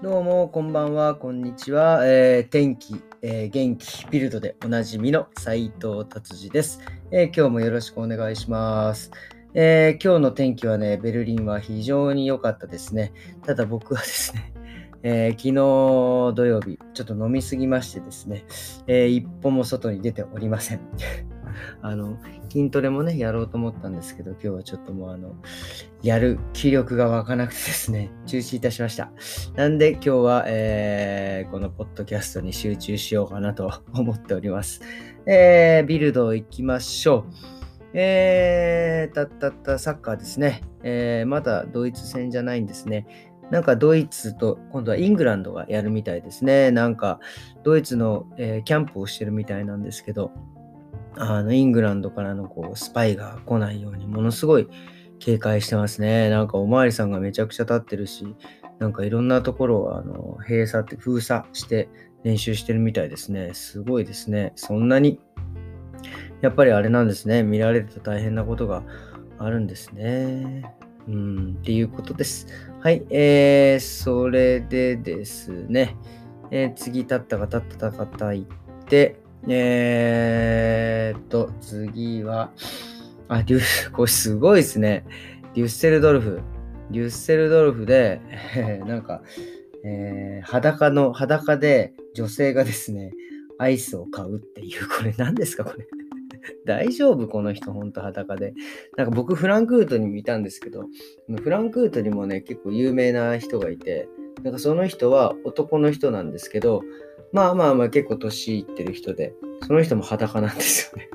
どうも、こんばんは、こんにちは。えー、天気、えー、元気、ビルドでおなじみの斉藤達治です、えー、今日もよろしくお願いします、え今日の天気はね、ベルリンは非常に良かったですね。ただ僕はですね、え昨日土曜日、ちょっと飲みすぎましてですね、え一歩も外に出ておりません。あの、筋トレもね、やろうと思ったんですけど、今日はちょっともうあの、やる気力が湧かなくてですね、中止いたしました。なんで今日は、えー、このポッドキャストに集中しようかなと思っております。えー、ビルド行きましょう。えー、たったったサッカーですね。えー、まだドイツ戦じゃないんですね。なんかドイツと今度はイングランドがやるみたいですね。なんかドイツの、えー、キャンプをしてるみたいなんですけど、あの、イングランドからのこう、スパイが来ないように、ものすごい警戒してますね。なんかおまわりさんがめちゃくちゃ立ってるし、なんかいろんなところをあの閉鎖って封鎖して練習してるみたいですね。すごいですね。そんなに、やっぱりあれなんですね。見られると大変なことがあるんですね。うん、っていうことです。はい、えー、それでですね、えー、次立った方、立った方行って、えー、っと、次は、あ、デュス、これすごいですね。デュッセルドルフ。デュッセルドルフで、えー、なんか、えー、裸の、裸で女性がですね、アイスを買うっていう、これ何ですかこれ。大丈夫？この人、ほんと裸で。なんか僕、フランクフルトに見たんですけど、フランクフルトにもね、結構有名な人がいて、なんかその人は男の人なんですけど、まあまあまあ結構年いってる人で、その人も裸なんですよね。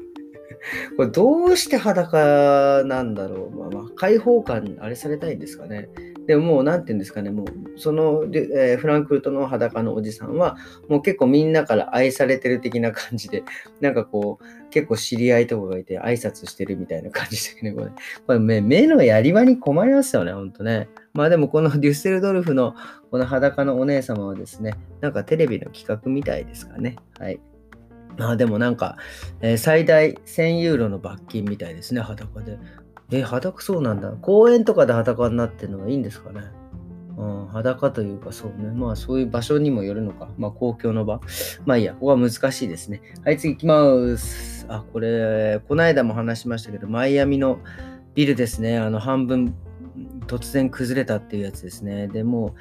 これどうして裸なんだろう？まあまあ、開放感あれされたいんですかね。でももう、なんて言うんですかね、もう、その、え、フランクフルトの裸のおじさんは、もう結構みんなから愛されてる的な感じで、なんかこう、結構知り合いとかがいて挨拶してるみたいな感じでね、これ。これ目のやり場に困りますよね、ほんとね。まあでもこのデュッセルドルフのこの裸のお姉様はですね、なんかテレビの企画みたいですかね。はい。まあでもなんか、えー、最大1000ユーロの罰金みたいですね、裸で。えー、裸そうなんだ。公園とかで裸になってるのはいいんですかね。うん、裸というかそうね。まあそういう場所にもよるのか。まあ公共の場。まあいいや、ここは難しいですね。はい、次行きます。あ、これ、この間も話しましたけど、マイアミのビルですね。あの半分突然崩れたっていうやつですね。でも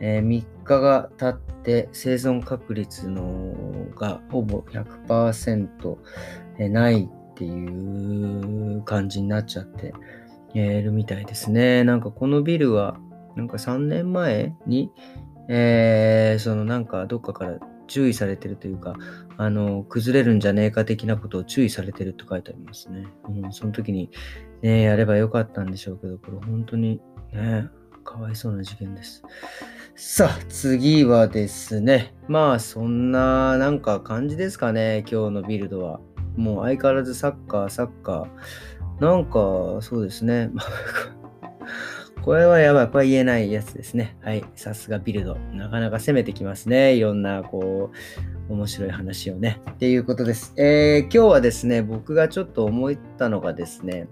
えー、3日が経って生存確率のがほぼ100%ないっていう感じになっちゃってるみたいですね。なんかこのビルはなんか3年前に、えー、そのなんかどっかから注意されてるというか、あの、崩れるんじゃねえか的なことを注意されてると書いてありますね。うん、その時にね、やればよかったんでしょうけど、これ本当にね、かわいそうな事件です。さあ、次はですね。まあ、そんな、なんか感じですかね、今日のビルドは。もう相変わらずサッカー、サッカー。なんか、そうですね。これはやばい。これは言えないやつですね。はい。さすがビルド。なかなか攻めてきますね。いろんな、こう、面白い話をね。っていうことです。えー、今日はですね、僕がちょっと思ったのがですね、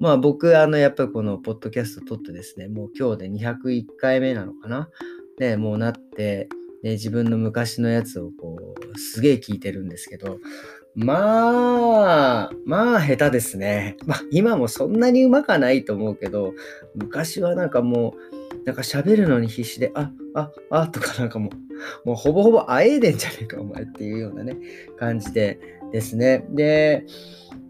まあ僕、あの、やっぱりこのポッドキャスト撮ってですね、もう今日で201回目なのかな？で、もうなって、で、自分の昔のやつをこう、すげえ聞いてるんですけど、まあ、まあ下手ですね。まあ今もそんなにうまかないと思うけど、昔はなんかもう、なんか喋るのに必死で、あ、あ、あ、とかなんかもう、もうほぼほぼあえいでんじゃねえか、お前っていうようなね、感じでですね。で、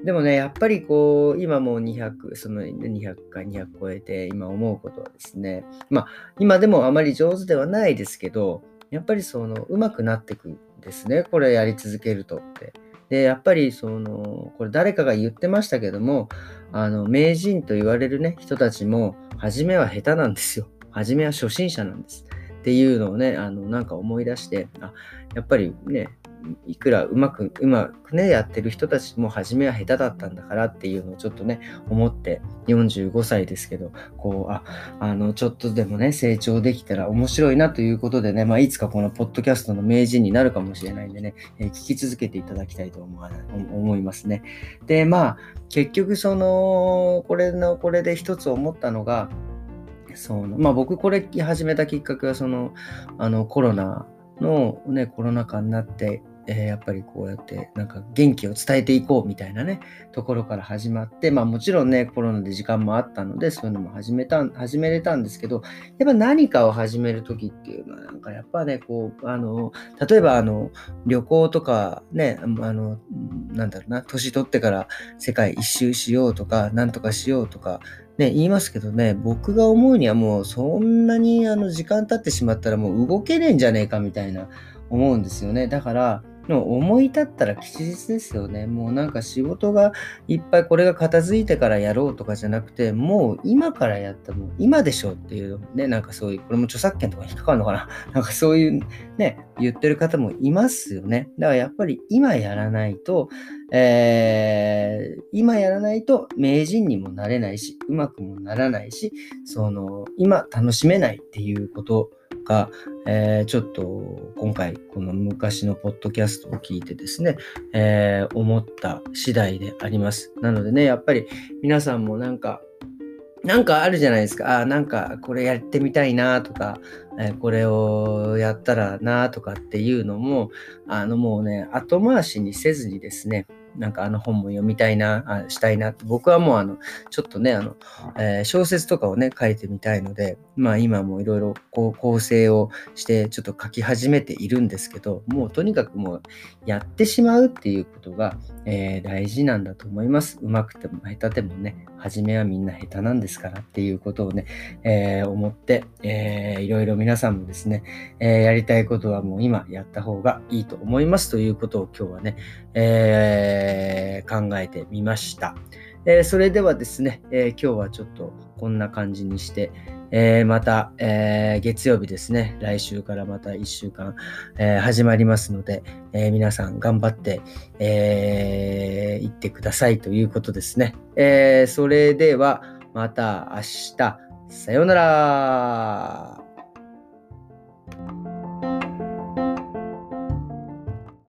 でもね、やっぱりこう、今もう200、その200回、200超えて、今思うことはですね、まあ、今でもあまり上手ではないですけど、やっぱりその、上手くなってくんですね、これやり続けるとって。で、やっぱりその、これ誰かが言ってましたけども、あの、名人と言われるね、人たちも、初めは下手なんですよ。初めは初心者なんです。っていうのをね、あの、なんか思い出して、あ、やっぱりね、いくらうまく、うまくね、やってる人たちも初めは下手だったんだからっていうのをちょっとね、思って、45歳ですけど、こう、あ、あの、ちょっとでもね、成長できたら面白いなということでね、まあ、いつかこのポッドキャストの名人になるかもしれないんでね、えー、聞き続けていただきたいと思わ思いますね。で、まあ、結局その、これの、これで一つ思ったのが、そう。まあ僕これ始めたきっかけはそのあのコロナのねコロナ禍になってえー、やっぱりこうやってなんか元気を伝えていこうみたいなねところから始まってまあもちろんねコロナで時間もあったのでそういうのも始めた始めれたんですけどやっぱ何かを始める時っていうのはなんかやっぱねこうあの例えばあの旅行とかねあのなんだろうな年取ってから世界一周しようとかなんとかしようとかね、言いますけどね、僕が思うにはもうそんなにあの時間経ってしまったらもう動けねえんじゃねえかみたいな思うんですよね。だから、も思い立ったら吉日ですよね。もうなんか仕事がいっぱいこれが片付いてからやろうとかじゃなくて、もう今からやったもう今でしょっていうね、なんかそういう、これも著作権とか引っかかるのかな なんかそういうね、言ってる方もいますよね。だからやっぱり今やらないと、えー、今やらないと名人にもなれないし、うまくもならないし、その、今楽しめないっていうことか、えー、ちょっと今回この昔のポッドキャストを聞いてですね、えー、思った次第であります。なのでね、やっぱり皆さんもなんか、なんかあるじゃないですか。あなんかこれやってみたいなとか、えー、これをやったらなとかっていうのも、あのもうね、後回しにせずにですね、なんかあの本も読みたいな、あしたいなって、僕はもうあの、ちょっとね、あの、えー、小説とかをね、書いてみたいので、まあ今もいろいろ構成をしてちょっと書き始めているんですけど、もうとにかくもうやってしまうっていうことが、えー、大事なんだと思います。うまくても下手でもね、初めはみんな下手なんですからっていうことをね、えー、思って、えー、いろいろ皆さんもですね、えー、やりたいことはもう今やった方がいいと思いますということを今日はね、えー、考えてみました。えー、それではですね、えー、今日はちょっとこんな感じにして、えー、また、え、月曜日ですね、来週からまた1週間、え、始まりますので、え皆さん頑張って、えー、行ってくださいということですね。えそれではまた明日、さようなら。